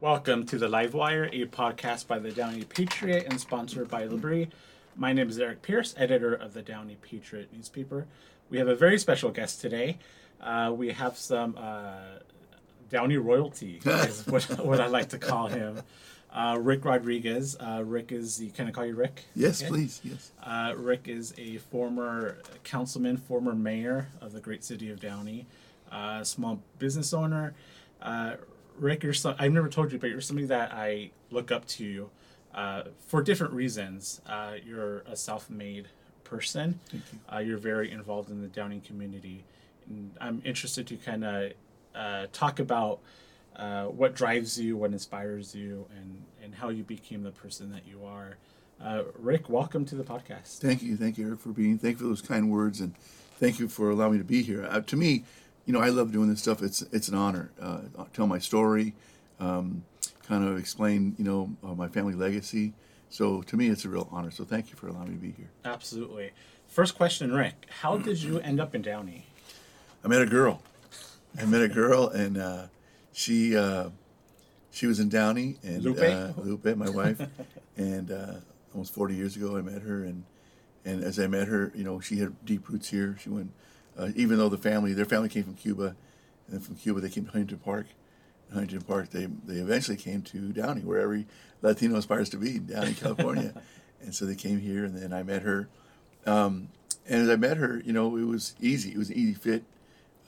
Welcome to the Livewire, a podcast by the Downey Patriot and sponsored by Labrie. My name is Eric Pierce, editor of the Downey Patriot newspaper. We have a very special guest today. Uh, we have some uh, Downey royalty, is what, what I like to call him. Uh, Rick Rodriguez. Uh, Rick is the, can I call you Rick? Yes, Okay. please. Yes. Uh, Rick is a former councilman, former mayor of the great city of Downey, uh, small business owner. Rick, you're some, I've never told you, but you're somebody that I look up to uh, for different reasons. Uh, you're a self-made person. Thank you. Uh, you're very involved in the Downey community. And I'm interested to kind of uh, talk about uh, what drives you, what inspires you, and, and how you became the person that you are. Uh, Rick, welcome to the podcast. Thank you. Thank you, Eric, for being. Thank you for those kind words, and thank you for allowing me to be here. Uh, to me, you know, I love doing this stuff. It's it's an honor. Uh, tell my story, um, kind of explain, you know, uh, my family legacy. So to me, it's a real honor. So thank you for allowing me to be here. Absolutely. First question, Rick. How did you end up in Downey? I met a girl. I met a girl, and uh, she uh, she was in Downey, and Lupe? Uh, Lupe, my wife, and uh, almost forty years ago, I met her, and and as I met her, you know, she had deep roots here. She went, uh, even though the family, their family came from Cuba, and from Cuba they came to Huntington Park. In Huntington Park, they they eventually came to Downey, where every Latino aspires to be, Downey, California, and so they came here, and then I met her. Um, and as I met her, you know, it was easy. It was an easy fit.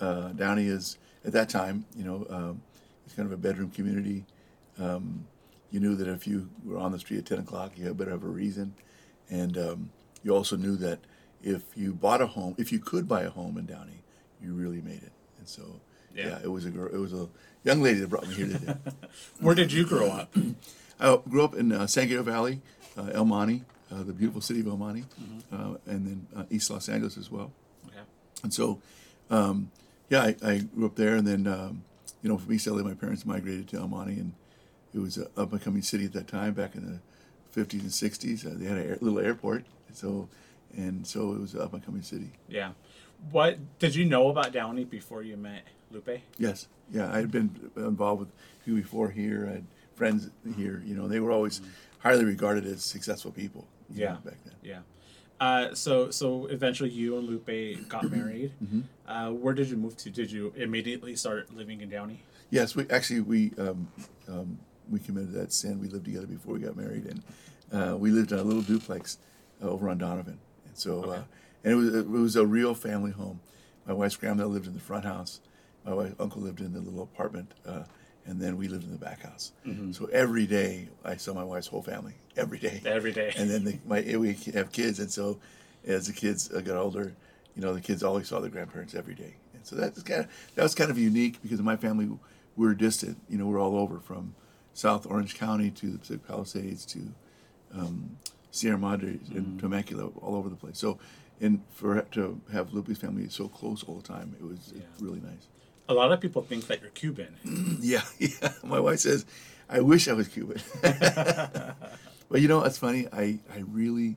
Uh, Downey is at that time, you know, um, it's kind of a bedroom community. Um, you knew that if you were on the street at ten o'clock, you had better have a reason, and um, you also knew that if you bought a home, if you could buy a home in Downey, you really made it. And so, Yeah. yeah, it was a girl. It was a young lady that brought me here today. Where did you grow up? I grew up in uh, San Gabriel Valley, uh, El Monte, uh, the beautiful city of El Monte, uh, and then uh, East Los Angeles as well. Okay. And so, um, yeah, I, I grew up there, and then um, you know, from East LA, my parents migrated to El Monte, and it was an up and coming city at that time, back in the 50s and 60s. Uh, they had a air, little airport, so and so it was an up and coming city. Yeah. What did you know about Downey before you met Lupe? Yes, yeah, I had been involved with people before here. I had friends here. You know, they were always highly regarded as successful people. you know, Yeah. back then. Yeah. Uh, so so eventually you and Lupe got married. Uh, where did you move to? Did you immediately start living in Downey? Yes, we actually we um, um, we committed that sin. We lived together before we got married, and uh, we lived in a little duplex uh, over on Donovan. And so, uh, and it was it was a real family home. My wife's grandmother lived in the front house. My wife's uncle lived in the little apartment, uh, and then we lived in the back house. So every day I saw my wife's whole family every day. Every day. And then the, my we have kids, and so as the kids uh, got older, you know, the kids always saw their grandparents every day. And so that's kind of that was kind of unique because in my family we're distant. You know, we're all over from South Orange County to the Pacific Palisades to um, Sierra Madre and Temecula, all over the place. So, and for to have Lupe's family so close all the time, it was Yeah. really nice. A lot of people think that you're Cuban. Yeah, yeah. My wife says, "I wish I was Cuban." but you know, it's funny. I, I really,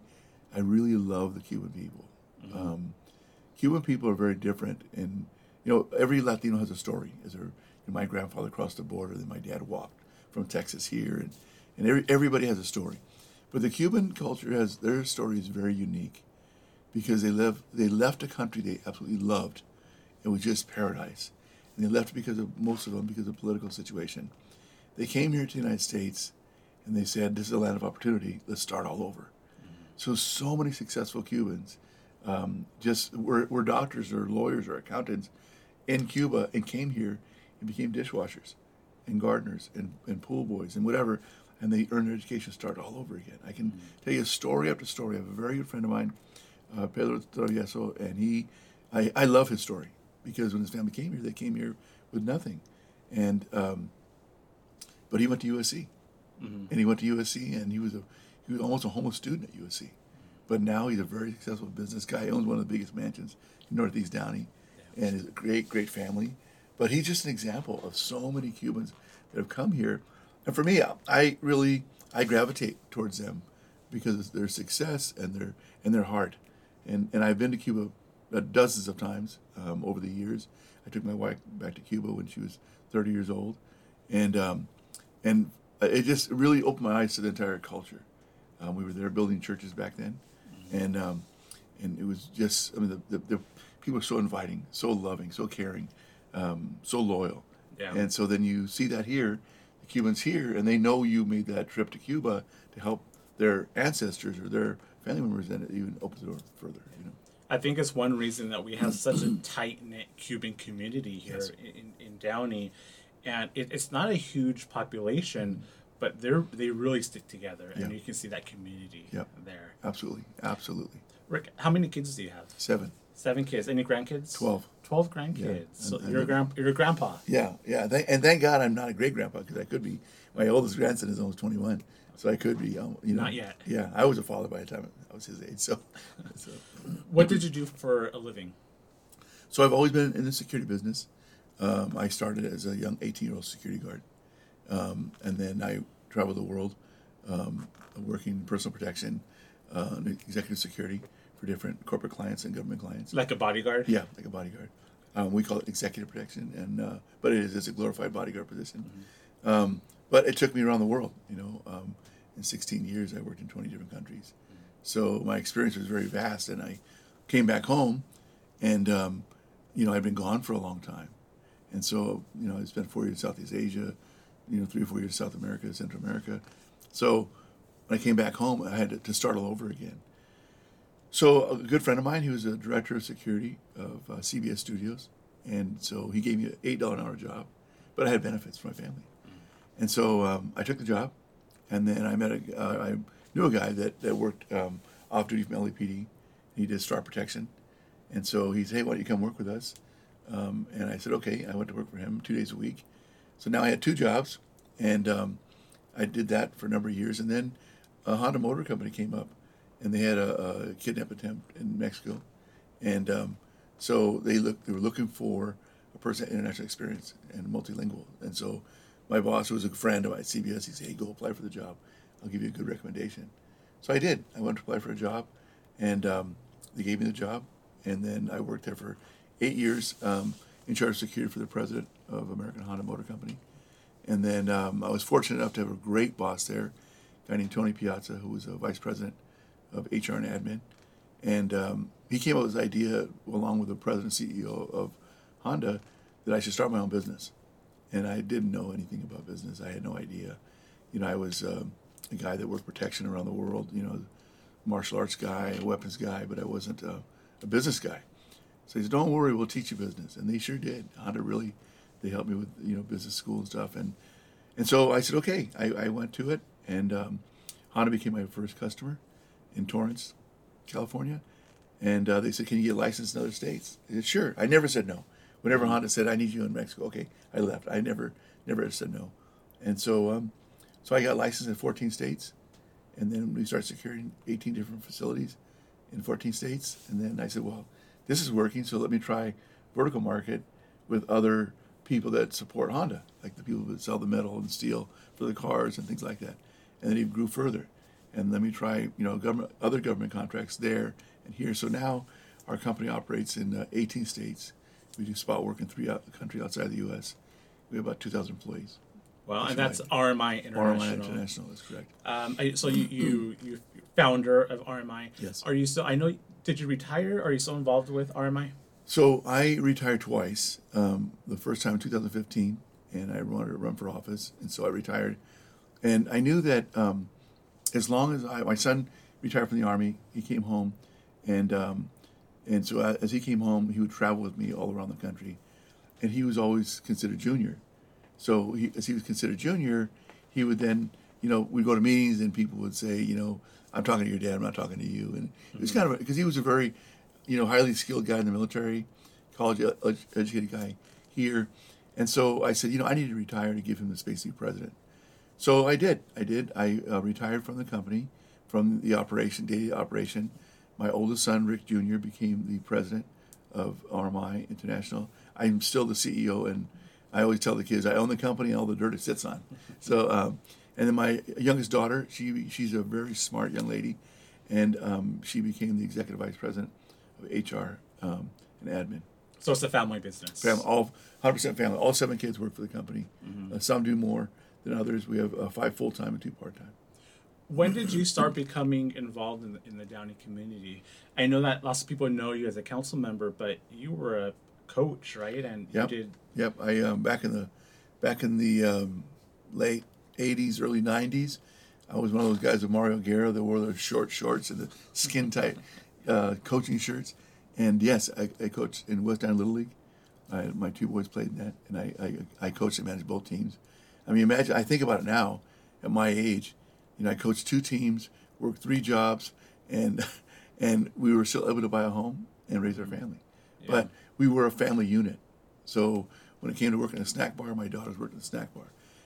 I really love the Cuban people. Um, Cuban people are very different, and you know, every Latino has a story. As their, my grandfather crossed the border, then my dad walked from Texas here, and and every, everybody has a story. But the Cuban culture has their story is very unique because they live they left a country they absolutely loved. It was just paradise. And they left because of most of them because of political situation. They came here to the United States and they said, This is a land of opportunity, let's start all over. So so many successful Cubans um, just were, were doctors or lawyers or accountants in Cuba and came here and became dishwashers and gardeners and, and pool boys and whatever. And they earn their education, start all over again. I can tell you story after story. I have a very good friend of mine, uh, Pedro Travieso, and he, I, I love his story because when his family came here, they came here with nothing. And, um, but he went to USC and he went to USC and he was a, he was almost a homeless student at USC. But now he's a very successful business guy. He owns one of the biggest mansions in Northeast Downey, and is a great, great family. But he's just an example of so many Cubans that have come here. And for me, I really I gravitate towards them because of their success and their and their heart. And and I've been to Cuba uh, dozens of times um, over the years. I took my wife back to Cuba when she was 30 years old, and um, and it just really opened my eyes to the entire culture. Um, we were there building churches back then, and um, and it was just I mean the, the, the people were so inviting, so loving, so caring, um, so loyal. Yeah. And so then you see that here, the Cubans here, and they know you made that trip to Cuba to help their ancestors or their family members, and it even opens the door further. You know. I think it's one reason that we have such a tight knit Cuban community here Yes. in, in Downey, and it, it's not a huge population, mm-hmm. but they're they really stick together, and Yeah. you can see that community there. Absolutely, absolutely. Rick, how many kids do you have? Seven. Seven kids. Any grandkids? Twelve. Twelve grandkids. so and- and you're a grand you're a grandpa. Yeah, yeah. Thank, and thank God I'm not a great grandpa because I could be. My oldest grandson is almost 21, so I could be. Um, you know, Not yet. Yeah, I was a father by the time I was his age. So, so, What did you do for a living? so I've always been in the security business. Um, I started as a young 18 year old security guard, um, and then I traveled the world, um, working in personal protection, uh, and executive security for different corporate clients and government clients. Like a bodyguard? Yeah, like a bodyguard. Um, we call it executive protection, and uh, but it is it's a glorified bodyguard position. Um, but it took me around the world. You know, um, in 16 years, I worked in 20 different countries, so my experience was very vast. And I came back home, and um, you know, I'd been gone for a long time, and so you know, I spent four years in Southeast Asia, you know, three or four years in South America, Central America. So when I came back home, I had to, to start all over again. So a good friend of mine, he was a director of security of uh, CBS Studios, and so he gave me an eight dollar an hour job, but I had benefits for my family, and so um, I took the job, and then I met a uh, I knew a guy that that worked um, off duty from LAPD. He did star protection, and so he said, "Hey, why don't you come work with us?" Um, and I said, "Okay." I went to work for him two days a week, so now I had two jobs, and um, I did that for a number of years, and then a Honda Motor Company came up, and they had a, a kidnap attempt in Mexico, and um, so they looked. They were looking for a person with international experience and multilingual, and so my boss, who was a friend of mine at CBS, he said, "Hey, go apply for the job. I'll give you a good recommendation." So I did. I went to apply for a job, and um, they gave me the job, and then I worked there for eight years um, in charge of security for the president of American Honda Motor Company. And then um, I was fortunate enough to have a great boss there, a guy named Tony Piazza, who was a vice president of HR and admin. And um, he came up with this idea, along with the president CEO of Honda, that I should start my own business. And I didn't know anything about business. I had no idea. You know, I was um, a guy that worked protection around the world, you know, martial arts guy, weapons guy, but I wasn't a, a business guy. So he said, "Don't worry, we'll teach you business," and they sure did. Honda really, they helped me with you know business school and stuff, and and so I said, "Okay." I, I went to it, and um, Honda became my first customer in Torrance, California, and uh, they said, "Can you get licensed in other states?" I said, "Sure." I never said no. Whenever Honda said, "I need you in Mexico," okay, I left. I never never said no, and so um, so I got licensed in 14 states, and then we started securing 18 different facilities in 14 states, and then I said, "Well." this is working, so let me try vertical market with other people that support Honda, like the people that sell the metal and steel for the cars and things like that. And then it grew further. And let me try, you know, government, other government contracts there and here. So now our company operates in uh, 18 states. We do spot work in three out, countries outside the U.S. We have about 2,000 employees. Well, and That's that's right. RMI International. RMI International, that's correct. Um, so you you you founder of RMI. Yes. Are you still? I know. Did you retire? Are you still involved with RMI? So I retired twice. Um, the first time in 2015, and I wanted to run for office, and so I retired. And I knew that um, as long as I, my son retired from the army, he came home, and um, and so uh, as he came home, he would travel with me all around the country, and he was always considered junior. So he, as he was considered junior, he would then, you know, we'd go to meetings and people would say, you know, I'm talking to your dad, I'm not talking to you. And it was hmm. kind of, because he was a very, you know, highly skilled guy in the military, college ed- ed- educated guy here. And so I said, you know, I need to retire to give him the space to be president. So I did. I did. I uh, retired from the company, from the operation, daily operation. My oldest son, Rick Jr., became the president of RMI International. I'm still the CEO, and I always tell the kids I own the company and all the dirt it sits on. So, um, and then my youngest daughter, she she's a very smart young lady, and um, she became the executive vice president of HR um, and admin. So it's a family business. Family, all 100% family. All seven kids work for the company. Uh, some do more Then others we have uh, five full time and two part time. When did you start becoming involved in the, in the Downey community? I know that lots of people know you as a council member, but you were a coach, right? And Yep. you did Yep, I um, back in the back in the um, late '80s, early '90s, I was one of those guys with Mario Guerra that wore the short shorts and the skin tight uh, coaching shirts. And yes, I, I coached in West Island Little League. I, my two boys played in that, and I, I I coached and managed both teams. I mean, imagine I think about it now, at my age, you know, I coached two teams, worked three jobs, and and we were still able to buy a home and raise our mm-hmm. family. But we were a family unit. So when it came to working in a snack bar, my daughters worked in the snack bar.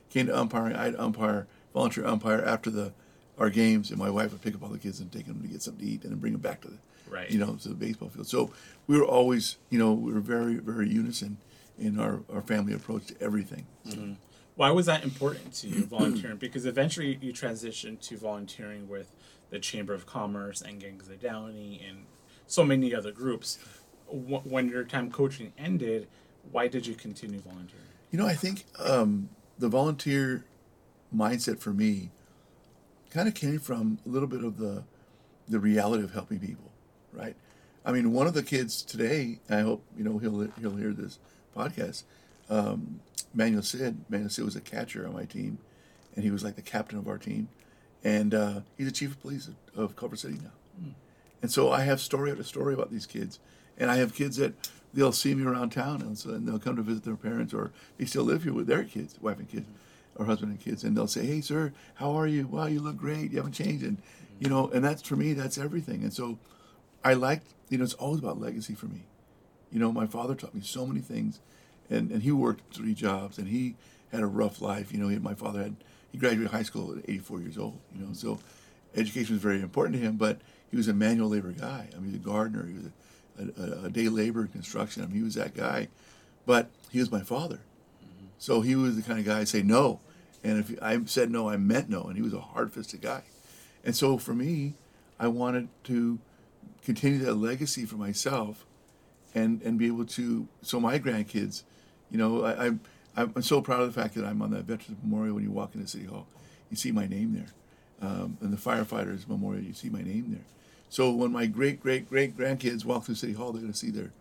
Came to umpiring, I'd umpire, volunteer umpire after the our games, and my wife would pick up all the kids and take them to get something to eat, and then bring them back to the, Right. you know, to the baseball field. So we were always, you know, we were very, very unison in our, our family approach to everything. So, Why was that important to you, volunteering? Because eventually you transitioned to volunteering with the Chamber of Commerce and Gangs of Downey and so many other groups. When your time coaching ended, why did you continue volunteering? You know, I think um, the volunteer mindset for me kind of came from a little bit of the the reality of helping people, right? I mean, one of the kids today, I hope you know he'll he'll hear this podcast. Um, Manuel Cid, Manuel Cid was a catcher on my team, and he was like the captain of our team, and uh, he's the chief of police of, of Culver City now. And so I have story after story about these kids, and I have kids that they'll see me around town, and, so, and they'll come to visit their parents, or they still live here with their kids, wife and kids, or husband and kids, and they'll say, "Hey, sir, how are you? Wow, you look great. You haven't changed." And you know, and that's for me, that's everything. And so, I like, you know, it's always about legacy for me. You know, my father taught me so many things, and, and he worked three jobs, and he had a rough life. You know, he, my father had he graduated high school at 84 years old. You know, so education was very important to him, but he was a manual labor guy. I mean, he was a gardener. He was a, a, a day labor in construction. I mean, he was that guy, but he was my father. Mm-hmm. So he was the kind of guy I'd say no, and if I said no, I meant no, and he was a hard-fisted guy. And so for me, I wanted to continue that legacy for myself and and be able to so my grandkids you know I, I'm I'm so proud of the fact that I'm on that Veterans Memorial when you walk into City Hall you see my name there um, and the firefighters memorial you see my name there so when my great great great grandkids walk through City Hall they're going to see their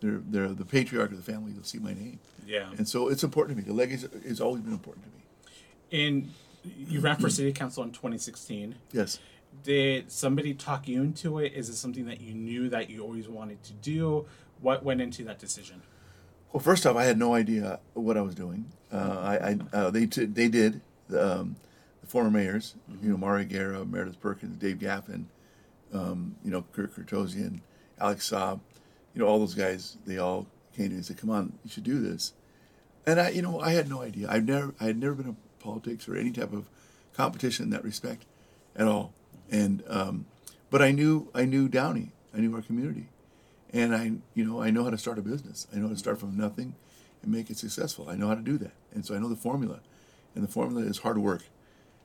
their their the patriarch of the family they'll see my name Yeah. and so it's important to me the legacy has always been important to me And you ran for city council in 2016. yes Did somebody talk you into it? Is it something that you knew that you always wanted to do? What went into that decision? Well, first off, I had no idea what I was doing. Uh, I, I uh, they t- they did um, the former mayors, you know, Mario Guerra, Meredith Perkins, Dave Gafin, um, you know, Kirk Cartozian, Alex Saab, you know, all those guys. They all came to me and said, "Come on, you should do this." And I, you know, I had no idea. I've never, I had never been in politics or any type of competition in that respect, at all. And um, but I knew, I knew Downey, I knew our community, and I, you know, I know how to start a business. I know how to start from nothing and make it successful. I know how to do that, and so I know the formula, and the formula is hard work.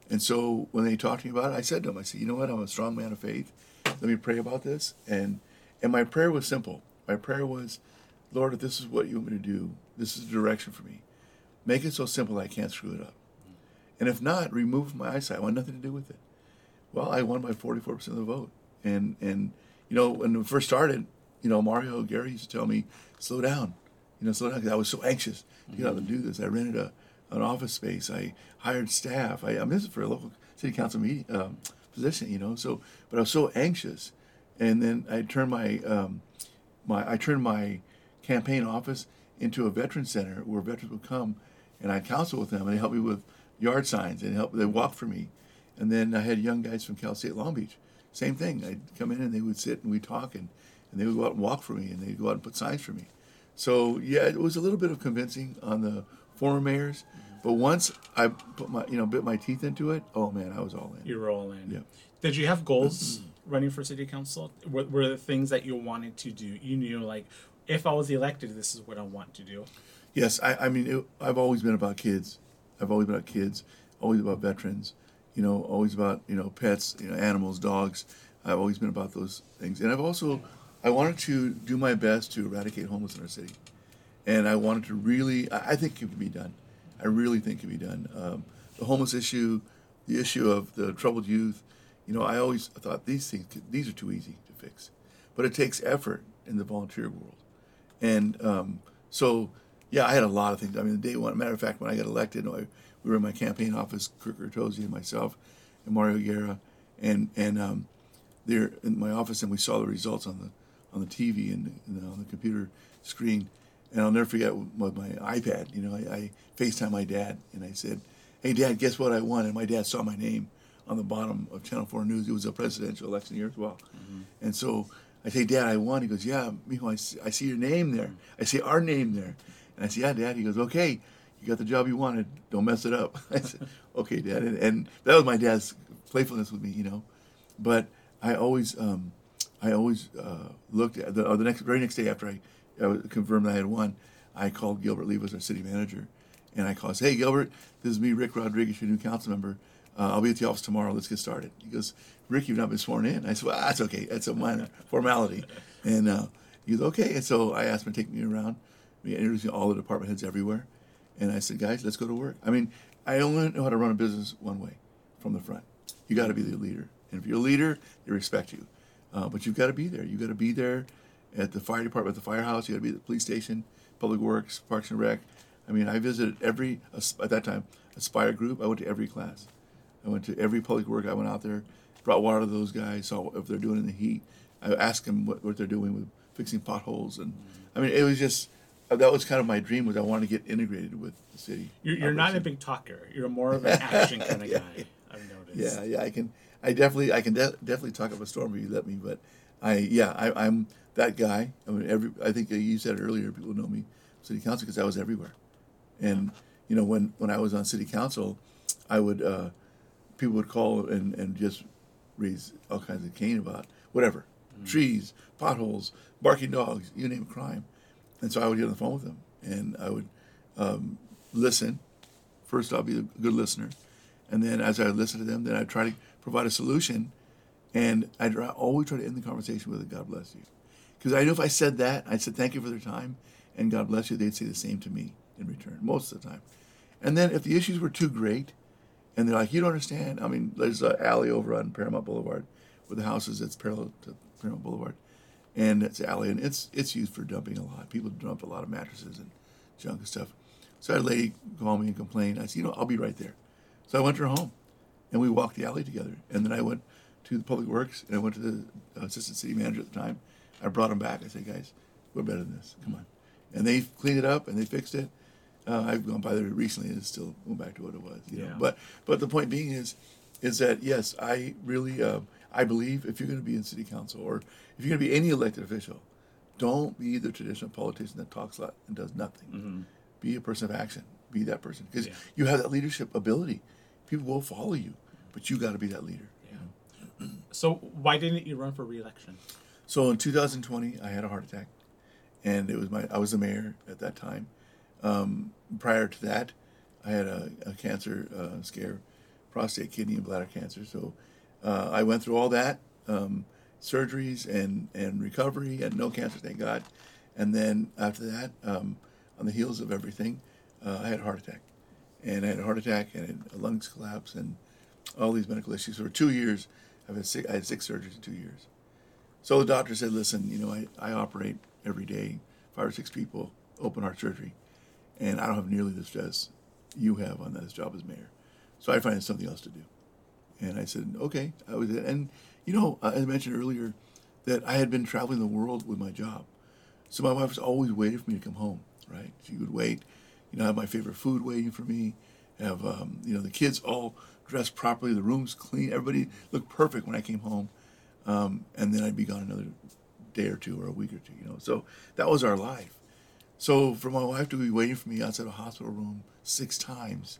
And so when they talked to me about it, I said to them, I said, you know what, I'm a strong man of faith. Let me pray about this. And and my prayer was simple. My prayer was, Lord, if this is what you want me to do, this is the direction for me. Make it so simple I can't screw it up. And if not, remove my eyesight. I want nothing to do with it. Well, I won by 44% of the vote. And, and you know, when we first started, you know, Mario Guerra used to tell me, slow down. You know, slow down, because I was so anxious to get out and do this. I rented a, an office space. I hired staff. I, I mean, for a local city council meeting um, position, you know. So, but I was so anxious, and then I turned my um, my I turned my campaign office into a veteran center where veterans would come, and I counsel with them, and they help me with yard signs, and help they walk for me, and then I had young guys from Cal State Long Beach, same thing. I'd come in and they would sit and we'd talk, and, and they would go out and walk for me, and they'd go out and put signs for me. So yeah, it was a little bit of convincing on the former mayors, but once I put my you know bit my teeth into it, oh man, I was all in. You were all in. Yeah. Did you have goals mm-hmm. running for city council? Were, were the things that you wanted to do? You knew, like, if I was elected, this is what I want to do. Yes, I, I mean, it, I've always been about kids. I've always been about kids, always about veterans, you know, always about, you know, pets, you know, animals, dogs. I've always been about those things. And I've also, I wanted to do my best to eradicate homelessness in our city. And I wanted to really, I, think it could be done. I really think it could be done. Um, the homeless issue, the issue of the troubled youth. You know, I always thought these things these are too easy to fix, but it takes effort in the volunteer world, and um, so yeah, I had a lot of things. I mean, the day one. Matter of fact, when I got elected, we were in my campaign office, Kirk and myself, and Mario Guerra, and and um, there in my office, and we saw the results on the on the TV and, and on the computer screen, and I'll never forget with my iPad. You know, I, I FaceTime my dad, and I said, "Hey, Dad, guess what I won?" And my dad saw my name on the bottom of Channel Four News. It was a presidential election year as well, mm-hmm. and so I say, "Dad, I won." He goes, "Yeah, Mijo, I see, I see your name there. I see our name there." And I said, "Yeah, Dad." He goes, "Okay." You got the job you wanted. Don't mess it up. I said, "Okay, Dad." And, and that was my dad's playfulness with me, you know. But I always, um, I always uh, looked at the, uh, the next very next day after I, I confirmed I had won. I called Gilbert Livas, our city manager, and I called, "Hey, Gilbert, this is me, Rick Rodriguez, your new council member. Uh, I'll be at the office tomorrow. Let's get started." He goes, "Rick, you've not been sworn in." I said, "Well, that's okay. That's a minor formality." And uh, he goes, "Okay." And so I asked him to take me around. We introduced me to all the department heads everywhere, and I said, "Guys, let's go to work." I mean, I only know how to run a business one way, from the front. You got to be the leader. And if you're a leader, they respect you. Uh, but you've got to be there. You've got to be there at the fire department, at the firehouse. You got to be at the police station, public works, parks and rec. I mean, I visited every at that time Aspire group. I went to every class. I went to every public work. I went out there, brought water to those guys, saw if they're doing in the heat. I asked them what, what they're doing with fixing potholes, and I mean, it was just that was kind of my dream. Was I wanted to get integrated with the city. You're, you're not a big talker. You're more of an action kind of yeah. guy. I've noticed. Yeah, yeah. I can I definitely, I can de- definitely talk up a storm if you let me. But I, yeah, I, am that guy. I mean, every. I think you said earlier, people know me, city council, because I was everywhere. And you know, when when I was on city council, I would uh, people would call and and just raise all kinds of cane about whatever, mm-hmm. trees, potholes, barking dogs, you name crime. And so I would get on the phone with them, and I would um, listen. First, I'll be a good listener, and then as I listen to them, then I try to provide a solution. And I'd always try to end the conversation with a God bless you. Because I know if I said that, I said thank you for their time and God bless you, they'd say the same to me in return, most of the time. And then if the issues were too great, and they're like, you don't understand. I mean, there's an alley over on Paramount Boulevard with the houses that's parallel to Paramount Boulevard. And it's an alley, and it's it's used for dumping a lot. People dump a lot of mattresses and junk and stuff. So I had a lady call me and complain. I said, you know, I'll be right there. So I went to her home and we walked the alley together. And then I went to the public works, and I went to the assistant city manager at the time. I brought him back. I said, guys, we're better than this. Come on. And they cleaned it up and they fixed it. Uh, I've gone by there recently and it's still going back to what it was. You yeah. know? But but the point being is, is that yes, I really uh, I believe if you're going to be in city council or if you're going to be any elected official, don't be the traditional politician that talks a lot and does nothing. Mm-hmm. Be a person of action. Be that person because yeah. you have that leadership ability. People will follow you but you got to be that leader. Yeah. so why didn't you run for reelection? So in 2020, I had a heart attack, and it was my I was the mayor at that time. Um, prior to that, I had a, a cancer uh, scare, prostate, kidney, and bladder cancer. So uh, I went through all that um, surgeries and and recovery, and no cancer, thank God. And then after that, um, on the heels of everything, uh, I had a heart attack, and I had a heart attack and a lungs collapse and all these medical issues. For two years, I've had six, I had six surgeries in two years. So the doctor said, listen, you know, I, I operate every day, five or six people, open heart surgery, and I don't have nearly the stress you have on this job as mayor. So I find something else to do. And I said, okay. I was, and you know, I mentioned earlier that I had been traveling the world with my job. So my wife was always waiting for me to come home, right? She would wait, you know, have my favorite food waiting for me, have, um, you know, the kids all dressed properly, the room's clean, everybody looked perfect when I came home. Um, and then I'd be gone another day or two or a week or two, you know. So that was our life. So for my wife to be waiting for me outside a hospital room six times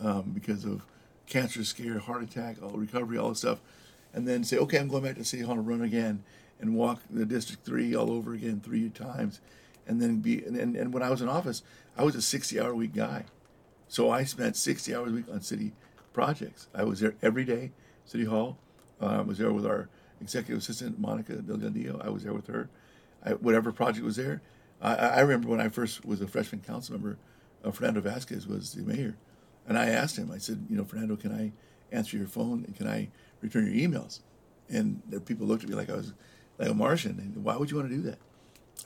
um, because of cancer scare, heart attack, all recovery, all this stuff, and then say, okay, I'm going back to City Hall to run again and walk the District 3 all over again three times. And then be, and, and, and when I was in office, I was a 60 hour week guy. So I spent 60 hours a week on city projects. I was there every day, City Hall. Uh, I was there with our executive assistant, Monica Delgadillo. I was there with her. I, whatever project was there. I, I, remember when I first was a freshman council member, uh, Fernando Vasquez was the mayor. And I asked him, I said, you know, Fernando, can I answer your phone and can I return your emails? And the people looked at me like I was like a Martian. And why would you want to do that?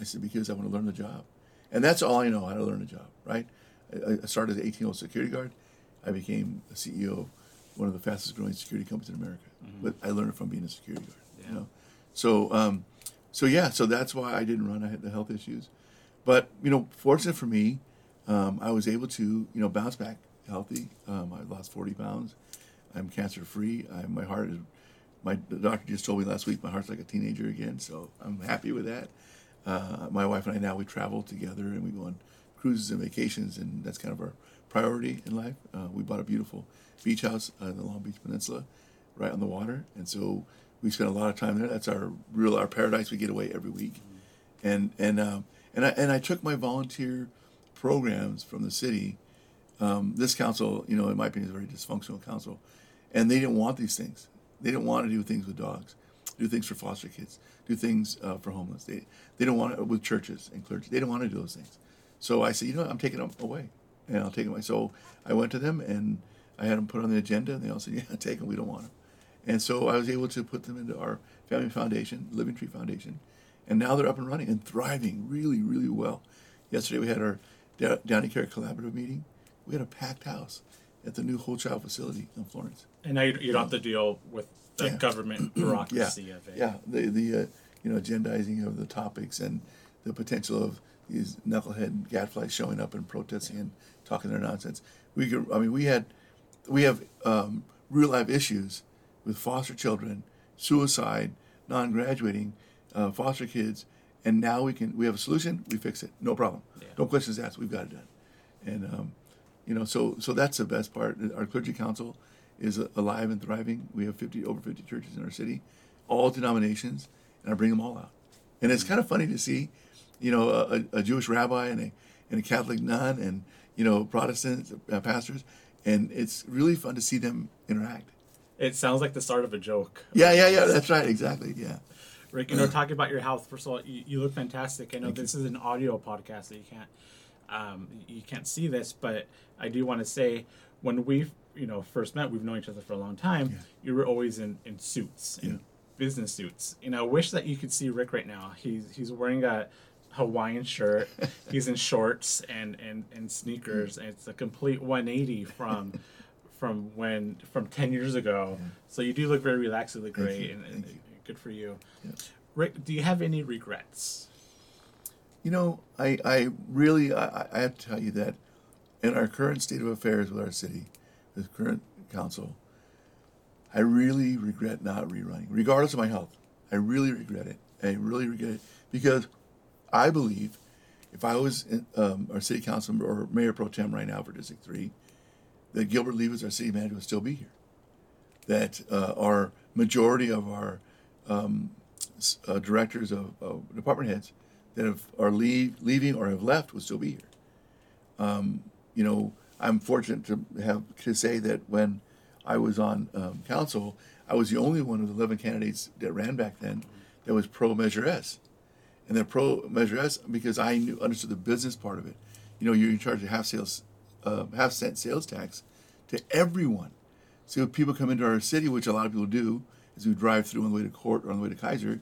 I said, because I want to learn the job. And that's all I know how to learn a job, right? I, I started as an 18 year old security guard. I became a CEO of one of the fastest growing security companies in America. Mm-hmm. But I learned it from being a security guard, yeah. you know? So, um, so yeah, so that's why I didn't run. I had the health issues. But, you know, fortunate for me, um, I was able to, you know, bounce back healthy. Um, I lost 40 pounds. I'm cancer free. my heart is, my the doctor just told me last week my heart's like a teenager again. So I'm happy with that. Uh, my wife and I now we travel together and we go on cruises and vacations, and that's kind of our priority in life. Uh, we bought a beautiful beach house in the Long Beach Peninsula, right on the water, and so we spent a lot of time there. That's our real our paradise. We get away every week, and and um, and I and I took my volunteer programs from the city. Um, this council, you know, in my opinion, is a very dysfunctional council, and they didn't want these things. They didn't want to do things with dogs, do things for foster kids, do things uh, for homeless. They they don't want it with churches and clergy. They don't want to do those things. So I said, you know, what? I'm taking them away, and I'll take them. So I went to them and I had them put on the agenda, and they all said, yeah, take them. We don't want them. And so I was able to put them into our family foundation, Living Tree Foundation, and now they're up and running and thriving really, really well. Yesterday we had our Downey Care Collaborative meeting. We had a packed house at the new whole child facility in Florence. And now you, you don't have to deal with the yeah. government bureaucracy yeah. of it. Yeah, the the uh, you know agendizing of the topics and the potential of these knucklehead gadflies showing up and protesting and talking their nonsense. We could, I mean, we had we have um, real life issues with foster children, suicide, non-graduating, uh, foster kids, and now we can we have a solution. We fix it, no problem. Yeah. No questions asked. We've got it done, and um, you know, so so that's the best part. Our clergy council is alive and thriving. We have 50 over 50 churches in our city, all denominations, and I bring them all out. And it's kind of funny to see, you know, a, a Jewish rabbi and a and a Catholic nun and you know Protestant uh, pastors, and it's really fun to see them interact. It sounds like the start of a joke. Yeah, yeah, yeah. That's right. Exactly. Yeah. Rick, you know, talking about your health. First of all, you, you look fantastic. I know Thank this you. is an audio podcast that you can't um, you can't see this, but I do want to say when we you know first met, we've known each other for a long time. Yeah. You were always in in suits, in yeah. business suits. You know, I wish that you could see Rick right now. He's he's wearing a Hawaiian shirt. he's in shorts and and and sneakers, and it's a complete 180 from. from when from 10 years ago yeah. so you do look very relaxed you look great and, and good for you rick do you have any regrets you know, I, I really, I, I have to tell you that in our current state of affairs with our city, with current council, I really regret not rerunning, regardless of my health. I really regret it. I really regret it because I believe if I was in, um, our city council or mayor pro tem right now for District 3, that Gilbert Livas, our city manager, would still be here. That uh, our majority of our um, uh, directors of, of department heads that have, are leave, leaving or have left would still be here. Um, you know, I'm fortunate to have to say that when I was on um, council, I was the only one of the 11 candidates that ran back then that was pro Measure S. And they're pro Measure S because I knew understood the business part of it. You know, you're in charge of half sales, uh, half cent sales tax to everyone. So if people come into our city, which a lot of people do, as we drive through on the way to court or on the way to Kaiser, and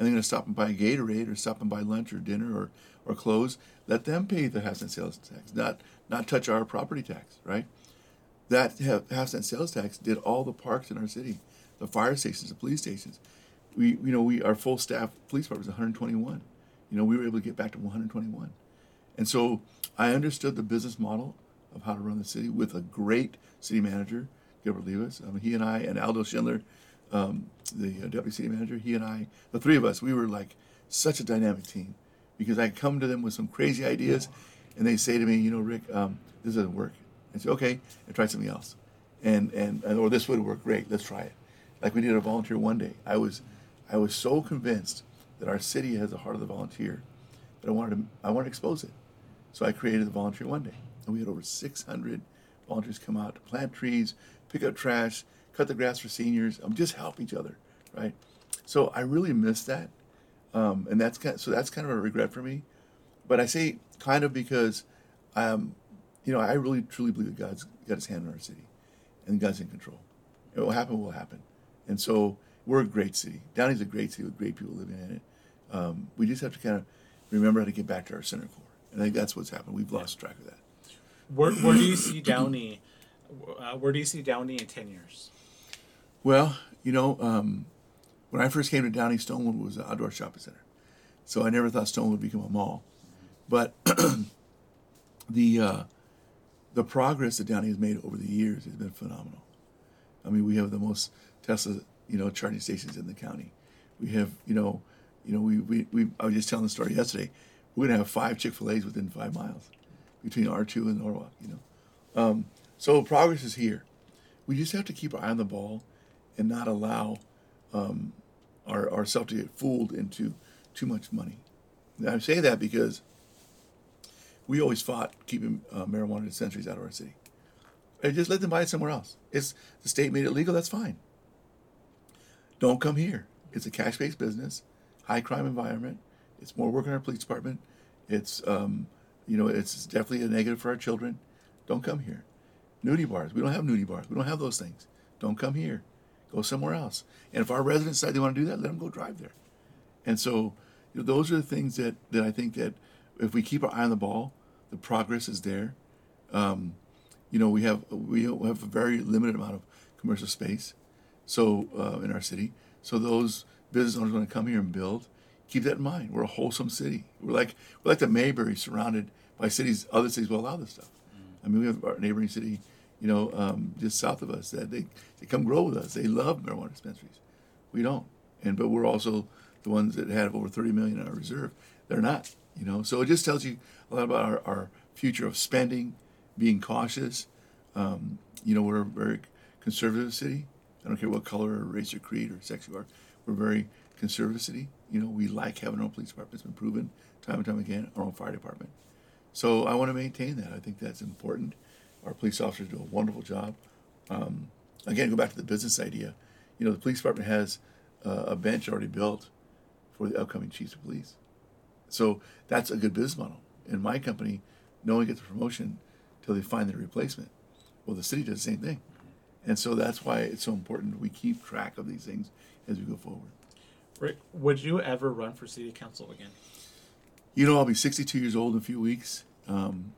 they're going to stop and buy a Gatorade or stop and buy lunch or dinner or, or clothes, let them pay the half cent sales tax, not not touch our property tax, right? That half cent sales tax did all the parks in our city, the fire stations, the police stations. We, you know, we our full staff police department was 121. You know, we were able to get back to 121, and so I understood the business model of how to run the city with a great city manager, Gilbert Livas. I mean, he and I and Aldo Schindler um, the uh, deputy city manager, he and I, the three of us, we were like such a dynamic team because I come to them with some crazy ideas, and they say to me, you know, Rick, um, this doesn't work. I say, okay, and try something else, and and or this would work great. Let's try it. Like we did a volunteer one day. I was, I was so convinced that our city has the heart of the volunteer that I wanted to I wanted to expose it. So I created the volunteer one day, and we had over 600 volunteers come out to plant trees, pick up trash, cut the grass for seniors. Um, just help each other, right? So I really miss that, um, and that's kind of, so that's kind of a regret for me. But I say kind of because, um, you know, I really truly believe that God's got His hand on our city, and God's in control. It will happen. Will happen. And so we're a great city. Downey's a great city with great people living in it. Um, we just have to kind of remember how to get back to our center core, and I think that's what's happened. We've lost track of that. Where, where do you see Downey? Uh, where do you see Downey in ten years? Well, you know, um, when I first came to Downey, Stonewood was an outdoor shopping center, so I never thought Stonewood would become a mall. But the uh, the progress that Downey has made over the years has been phenomenal. I mean, we have the most Tesla, you know, charging stations in the county. We have, you know, you know, we, we, we I was just telling the story yesterday. We're gonna have five Chick Fil A's within five miles between R two and Norwalk. You know, um, so progress is here. We just have to keep our eye on the ball and not allow um, our ourselves to get fooled into too much money. And I say that because we always fought keeping uh, marijuana dispensaries out of our city. And just let them buy it somewhere else. It's the state made it legal. That's fine. Don't come here. It's a cash-based business, high crime environment. It's more work in our police department. It's um, you know, it's definitely a negative for our children. Don't come here. Nudie bars. We don't have nudie bars. We don't have those things. Don't come here. Go somewhere else. And if our residents decide they want to do that, let them go drive there. And so, you know, those are the things that, that I think that if we keep our eye on the ball, the progress is there. Um, you know, we have we have a very limited amount of commercial space, so uh, in our city. So those business owners want to come here and build. Keep that in mind. We're a wholesome city. We're like we're like the Mayberry, surrounded by cities. Other cities will allow this stuff. Mm. I mean, we have our neighboring city, you know, um, just south of us that they they come grow with us. They love marijuana dispensaries. We don't, and but we're also the ones that have over 30 million in our reserve. They're not, you know. So it just tells you a lot about our, our future of spending, being cautious. Um, you know, we're a very conservative city. I don't care what color or race or creed or sex you are. We're very conservative city. You know, we like having our own police department. It's been proven time and time again. Our own fire department. So I want to maintain that. I think that's important. Our police officers do a wonderful job. Um, again, go back to the business idea. You know, the police department has uh, a bench already built for the upcoming chiefs of police. So that's a good business model. In my company, no one gets a promotion until they find their replacement. Well, the city does the same thing. And so that's why it's so important we keep track of these things as we go forward. Rick, would you ever run for city council again? You know, I'll be 62 years old in a few weeks. Um,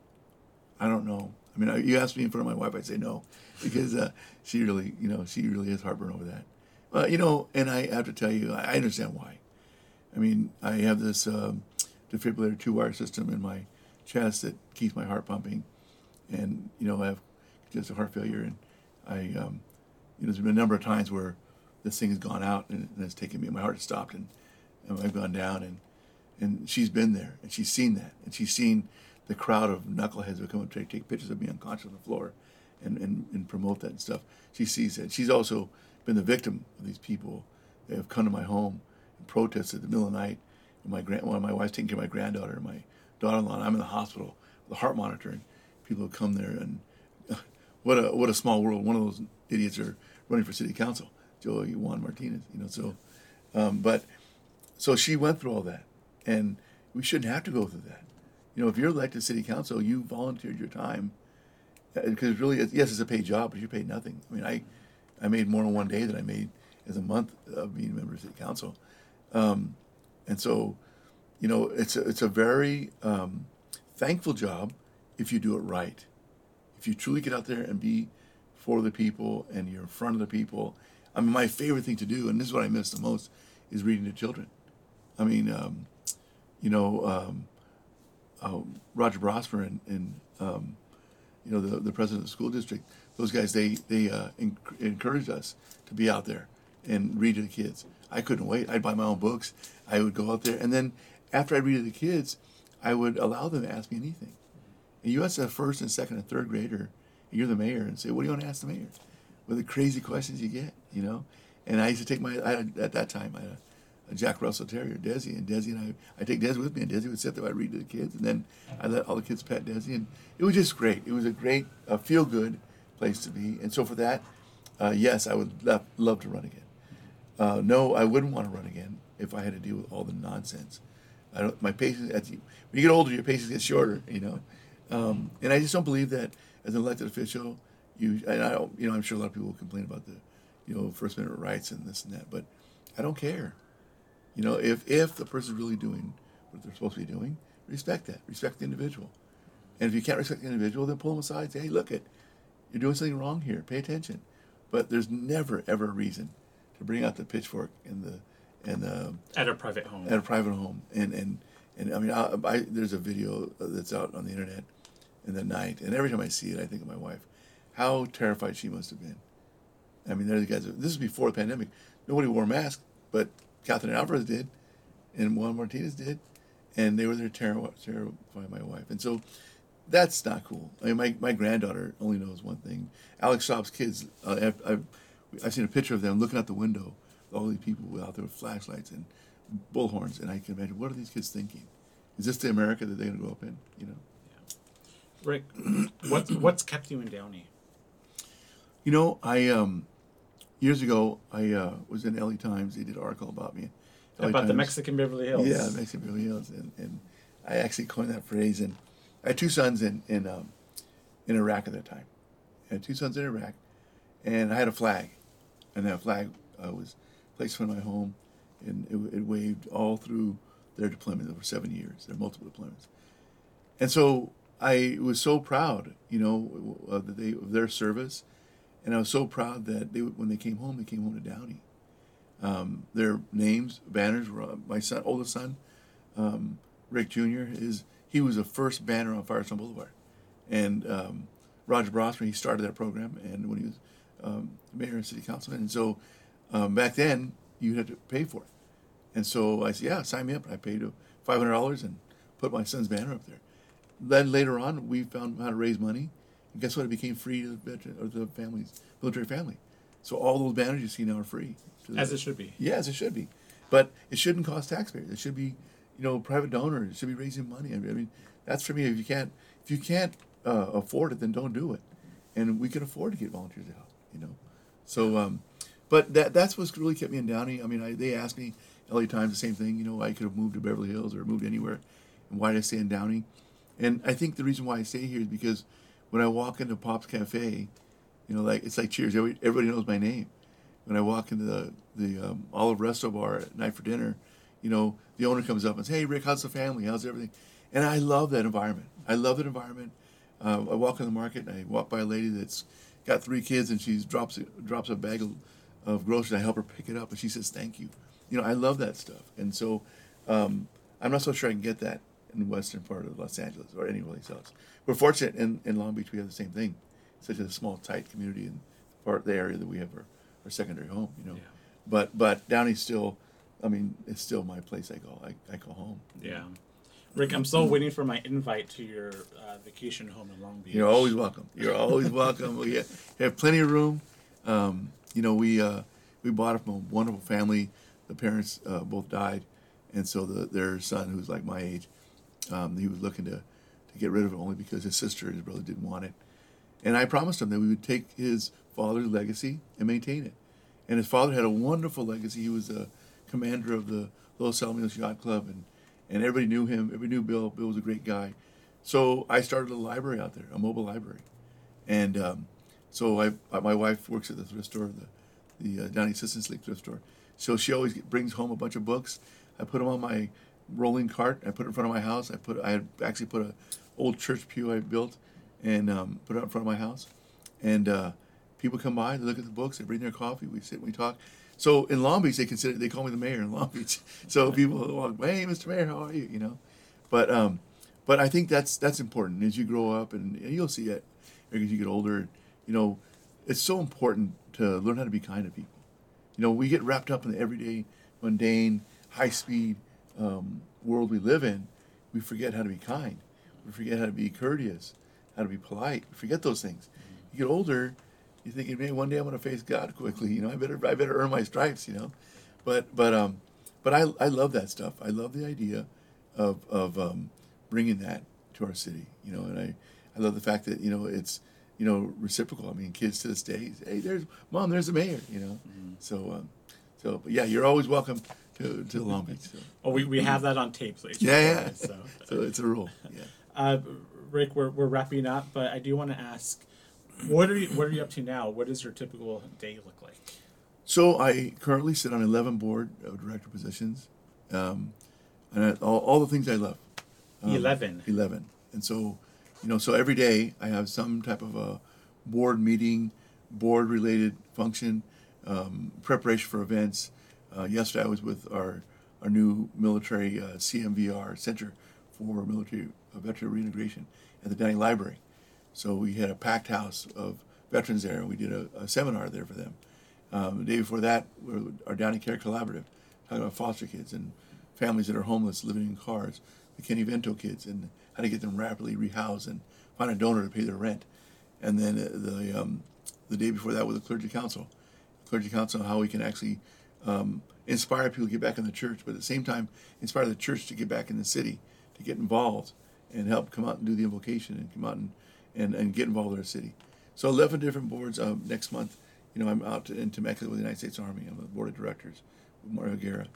I don't know. I mean, you asked me in front of my wife, I'd say no, because uh, she really, you know, she really has heartburn over that. But you know, and I have to tell you, I understand why. I mean, I have this um, defibrillator two-wire system in my chest that keeps my heart pumping, and you know, I have just a heart failure, and I, um, you know, there's been a number of times where this thing has gone out and, and it's taken me, my heart has stopped, and, and I've gone down, and and she's been there, and she's seen that, and she's seen the crowd of knuckleheads who come and take, take pictures of me unconscious on the floor, and, and and promote that and stuff. She sees that. She's also been the victim of these people that have come to my home and protested in the middle of the night. And my grand, one of my wife's taking care of my granddaughter, and my daughter-in-law, and I'm in the hospital with a heart monitor, and people have come there, and what a what a small world. One of those idiots are running for city council, Joey Juan Martinez. You know, so, um, but so she went through all that, and we shouldn't have to go through that. You know, if you're elected city council, you volunteered your time because really, yes, it's a paid job, but you paid nothing. I mean, I I made more in one day than I made as a month of being a member of city council, um, and so, you know, it's a, it's a very um, thankful job if you do it right. If you truly get out there and be for the people and you're in front of the people. I mean, my favorite thing to do, and this is what I miss the most, is reading to children. I mean, um, you know, um, uh, Roger Brossmer and, and um, you know the the president of the school district. Those guys they they uh, enc- encouraged us to be out there and read to the kids. I couldn't wait. I'd buy my own books. I would go out there, and then after I read to the kids, I would allow them to ask me anything. You ask a first and second and third grader, you're the mayor, and say, "What do you want to ask the mayor?" With the crazy questions you get, you know. And I used to take my I, at that time I had a, a Jack Russell Terrier, Desi, and Desi and I I take Desi with me, and Desi would sit there. I'd read to the kids, and then I let all the kids pet Desi, and it was just great. It was a great, feel good place to be. And so for that, uh, yes, I would love, love to run again. Uh, no, I wouldn't want to run again if I had to deal with all the nonsense. I don't. My patience. As you, when you get older, your patience gets shorter. You know, Um, and I just don't believe that as an elected official, you and I don't, you know, I'm sure a lot of people will complain about the, you know, First Amendment rights and this and that, but I don't care. You know, if if the person's really doing what they're supposed to be doing, respect that, respect the individual. And if you can't respect the individual, then pull them aside. Say, hey, look it, you're doing something wrong here. Pay attention. But there's never ever a reason to bring out the pitchfork and the and the At a private home. at a private home. And and and I mean, I, I, there's a video that's out on the internet in the night, and every time I see it, I think of my wife. How terrified she must have been. I mean, they're the guys. This is before the pandemic. Nobody wore masks, but Catherine Alvarez did, and Juan Martinez did, and they were there terrifying terrify my wife. And so, that's not cool. I mean, my, my granddaughter only knows one thing. Alex Schaub's kids. Uh, I've, I've I've seen a picture of them looking out the window. All these people out there with flashlights and bullhorns, and I can imagine what are these kids thinking? Is this the America that they're going to grow up in? You know. Rick, what's what's kept you in Downey? You know, I um, years ago I uh, was in LA Times. They did an article about me. LA About the Mexican Beverly Hills. Yeah, Mexican Beverly Hills, and, and I actually coined that phrase. And I had two sons in in um, in Iraq at that time. I had two sons in Iraq, and I had a flag, and that flag uh, was placed in front of my home, and it, it waved all through their deployment over seven years. Their multiple deployments, and so I was so proud, you know, of, the, of their service, and I was so proud that they when they came home, they came home to Downey. Um, their names, banners were on my son, oldest son, um, Rick Jr. is he was the first banner on Firestone Boulevard, and um, Roger Brossmer he started that program, and when he was um, mayor and city councilman, and so um, back then you had to pay for it, and so I said, yeah, sign me up. And I paid five hundred dollars and put my son's banner up there. Then later on, we found how to raise money, and guess what? It became free to the veteran or the families, military family. So all those banners you see now are free. to the- As it should be. yeah, as it should be. But it shouldn't cost taxpayers. It should be, you know, private donors. It should be raising money. I mean, I mean, that's for me. If you can't, if you can't uh, afford it, then don't do it. And we can afford to get volunteers to help. You know, so. Um, but that that's what's really kept me in Downey. I mean, I, they asked me, LA Times, the same thing. You know, I could have moved to Beverly Hills or moved anywhere, and why did I stay in Downey? And I think the reason why I stay here is because when I walk into Pop's Cafe, you know, like it's like Cheers. Everybody knows my name. When I walk into the the um, Olive Resto Bar at night for dinner, you know, the owner comes up and says, "Hey, Rick, how's the family? How's everything?" And I love that environment. I love that environment. Uh, I walk in the market and I walk by a lady that's got three kids and she drops drops a bag of, of groceries. I help her pick it up and she says, "Thank you." You know, I love that stuff. And so, um, I'm not so sure I can get that in the western part of Los Angeles or anyplace else. We're fortunate in, in Long Beach we have the same thing. Such a small, tight community in part of the area that we have our, our secondary home. You know, Yeah. but but Downey's still, I mean, it's still my place. I call I, I call home. Yeah. Rick, I'm still waiting for my invite to your uh, vacation home in Long Beach. You're always welcome. You're always welcome. We have, have plenty of room. Um, you know, we uh, we bought it from a wonderful family. The parents uh, both died, and so the, their son, who's like my age, um, he was looking to, to get rid of it only because his sister and his brother didn't want it. And I promised him that we would take his father's legacy and maintain it. And his father had a wonderful legacy. He was a commander of the Los Alamitos Yacht Club, and, and everybody knew him. Everybody knew Bill. Bill was a great guy. So I started a library out there, a mobile library. And um, so I, I- my wife works at the thrift store, the, the uh, Downey Assistance League thrift store. So she always brings home a bunch of books. I put them on my rolling cart. I put it in front of my house. I put I actually put a old church pew I built and um, put it out in front of my house. And uh, people come by, they look at the books, they bring their coffee, we sit and we talk. So in Long Beach, they consider they call me the mayor in Long Beach. So people walk, hey, Mr. Mayor, how are you? You know, but um, but I think that's that's important as you grow up and, and you'll see it as you get older. You know, it's so important to learn how to be kind to people. You know, we get wrapped up in the everyday, mundane, high speed um, world we live in. We forget how to be kind. We forget how to be courteous, how to be polite. We forget those things. You get older, you think, maybe one day I'm going to face God quickly. You know, I better I better earn my stripes. You know, but but um, but I I love that stuff. I love the idea of of um, bringing that to our city. You know, and I I love the fact that you know it's you know reciprocal. I mean, kids to this day, hey, there's mom, there's the mayor. You know, so um, so but yeah, you're always welcome to to Long Beach. So. Oh, we, we have that on tape, so Yeah, yeah. So. So it's a rule. Yeah. Uh, Rick, we're, we're wrapping up, but I do want to ask, what are you what are you up to now? What does your typical day look like? So I currently sit on 11 board of director positions, um, and I, all, all the things I love. Um, 11. 11. And so, you know, so every day I have some type of a board meeting, board related function, um, preparation for events. Uh, yesterday I was with our, our new military uh, CMVR Center for Military uh, Veteran Reintegration at the Downey Library. So we had a packed house of veterans there, and we did a, a seminar there for them. Um, the day before that, we our Downey Care Collaborative, talking about foster kids and families that are homeless living in cars, the McKinney-Vento kids, and how to get them rapidly rehoused and find a donor to pay their rent. And then uh, the um, the day before that with the clergy council, clergy council, on how we can actually um, inspire people to get back in the church, but at the same time inspire the church to get back in the city, to get involved and help come out and do the invocation and come out and, and, and get involved in our city. So 11 different boards uh, next month. You know, I'm out in Temecula with the United States Army. I'm on the board of directors with Mario Guerra.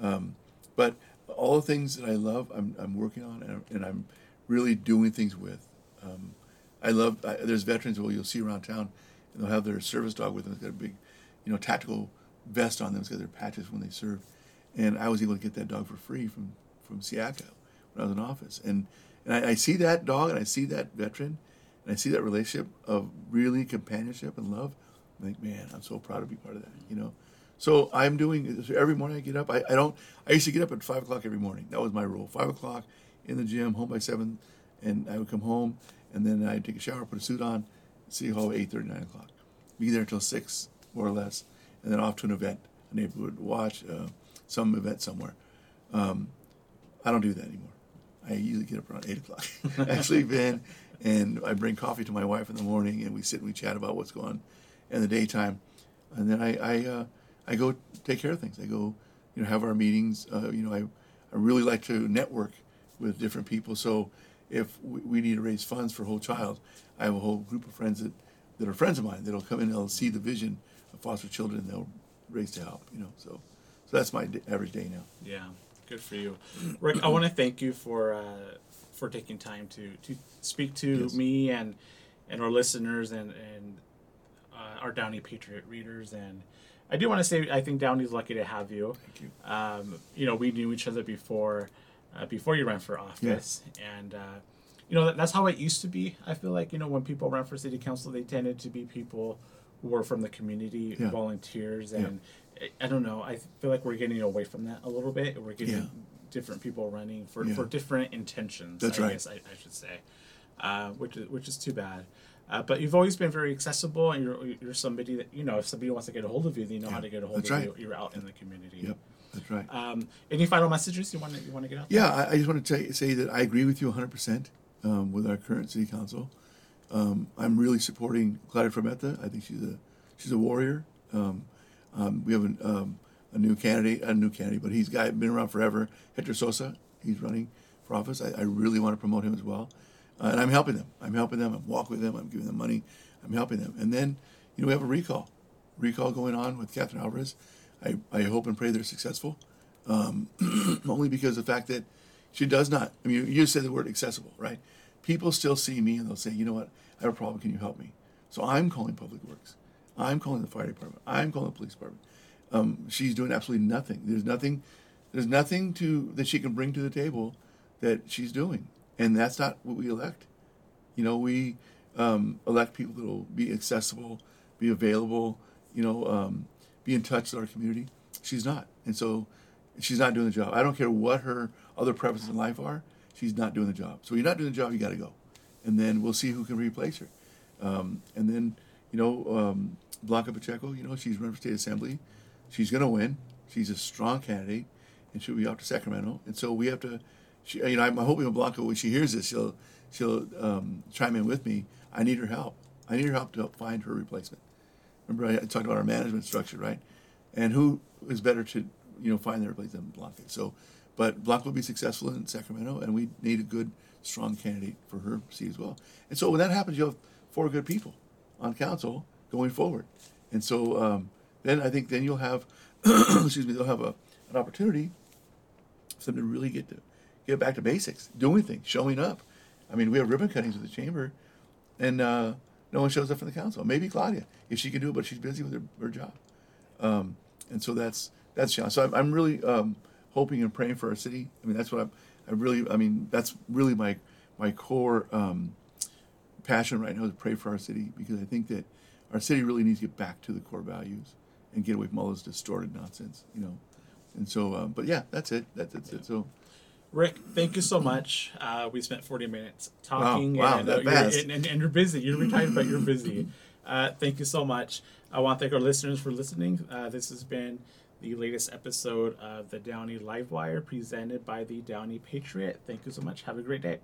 Um, but all the things that I love, I'm, I'm working on and and I'm really doing things with. Um, I love, I, there's veterans who you'll see around town and they'll have their service dog with them. It's got a big, you know, tactical vest on them. because they're patches when they serve. And I was able to get that dog for free from, from SEACA when I was in office. And, and I, I see that dog and I see that veteran and I see that relationship of really companionship and love. I'm like, man, I'm so proud to be part of that, you know? So I'm doing every morning. I get up. I, I don't. I used to get up at five o'clock every morning. That was my rule. Five o'clock in the gym, home by seven, and I would come home, and then I'd take a shower, put a suit on, City Hall eight thirty, nine o'clock. Be there until six, more or less, and then off to an event, a neighborhood watch, uh, some event somewhere. Um, I don't do that anymore. I usually get up around eight o'clock. I sleep in, and I bring coffee to my wife in the morning, and we sit and we chat about what's going on in the daytime, and then I I, uh, I go take care of things. I go, you know, have our meetings. Uh, you know, I I really like to network with different people. So if we, we need to raise funds for Whole Child, I have a whole group of friends that, that are friends of mine that'll come in and they'll see the vision foster children they'll raise to help. You know, so so that's my d- average day now. Yeah, good for you, Rick. I want to thank you for uh, for taking time to to speak to Yes. me and and our listeners and and uh, our Downey Patriot readers. And I do want to say I think Downey's lucky to have you. Thank you. Um, you know, we knew each other before uh, before you ran for office, and uh, you know that, that's how it used to be. I feel like you know when people ran for city council, they tended to be people were from the community, Yeah. volunteers, Yeah. and I, I don't know. I feel like we're getting away from that a little bit. We're getting Yeah. different people running for, Yeah. for different intentions. That's I right. guess I, I should say, uh, which is which is too bad. Uh, but you've always been very accessible, and you're you're somebody that you know if somebody wants to get a hold of you, they know how to get a hold That's of right. you. You're out in the community. Yep, that's right. Um, any final messages you want to you want to get out? Yeah, I, I just want to say that I agree with you 100% um, with our current city council. Um, I'm really supporting Claudia Frometa. I think she's a she's a warrior. Um, um, we have an, um, a new candidate, a new candidate, but he's guy been around forever. Hector Sosa, he's running for office. I, I really want to promote him as well, uh, and I'm helping them. I'm helping them. I'm walking with them. I'm giving them money. I'm helping them. And then, you know, we have a recall, recall going on with Catherine Alvarez. I, I hope and pray they're successful um, only because of the fact that she does not. I mean, you said the word accessible, right? People still see me and they'll say, you know what, I have a problem. Can you help me? So I'm calling Public Works. I'm calling the fire department. I'm calling the police department. Um, she's doing absolutely nothing. There's nothing. There's nothing to that she can bring to the table that she's doing, and that's not what we elect. You know, we um, elect people that will be accessible, be available. You know, um, be in touch with our community. She's not, and so she's not doing the job. I don't care what her other preferences in life are. She's not doing the job. So you're not doing the job. You got to go, and then we'll see who can replace her. Um, and then, you know, um, Blanca Pacheco. You know, she's running for state assembly. She's going to win. She's a strong candidate, and she'll be off to Sacramento. And so we have to. She, you know, I'm hoping Blanca, when she hears this, she'll she'll um, chime in with me. I need her help. I need her help to help find her replacement. Remember, I talked about our management structure, right? And who is better to, you know, find their replacement than Blanca? So, but Blanca will be successful in Sacramento, and we need a good, strong candidate for her seat as well. And so when that happens, you have four good people on council going forward. And so um, then I think then you'll have, excuse me, they'll have a, an opportunity for them to really get to get back to basics, doing things, showing up, I mean, we have ribbon cuttings with the chamber, and uh, no one shows up from the council. Maybe Claudia, if she can do it, but she's busy with her, her job. Um, and so that's that's challenge. So I'm, I'm really um, hoping and praying for our city. I mean, that's what I'm. I really. I mean, that's really my my core um, passion right now is to pray for our city because I think that our city really needs to get back to the core values and get away from all this distorted nonsense. You know. And so, uh, but yeah, that's it. That's, that's it. So. Rick, thank you so much. Uh, we spent 40 minutes talking. Wow, wow, and, that you're, fast. and, and, and you're busy. You're retired, but you're busy. Uh, thank you so much. I want to thank our listeners for listening. Uh, this has been the latest episode of the Downey Livewire presented by the Downey Patriot. Thank you so much. Have a great day.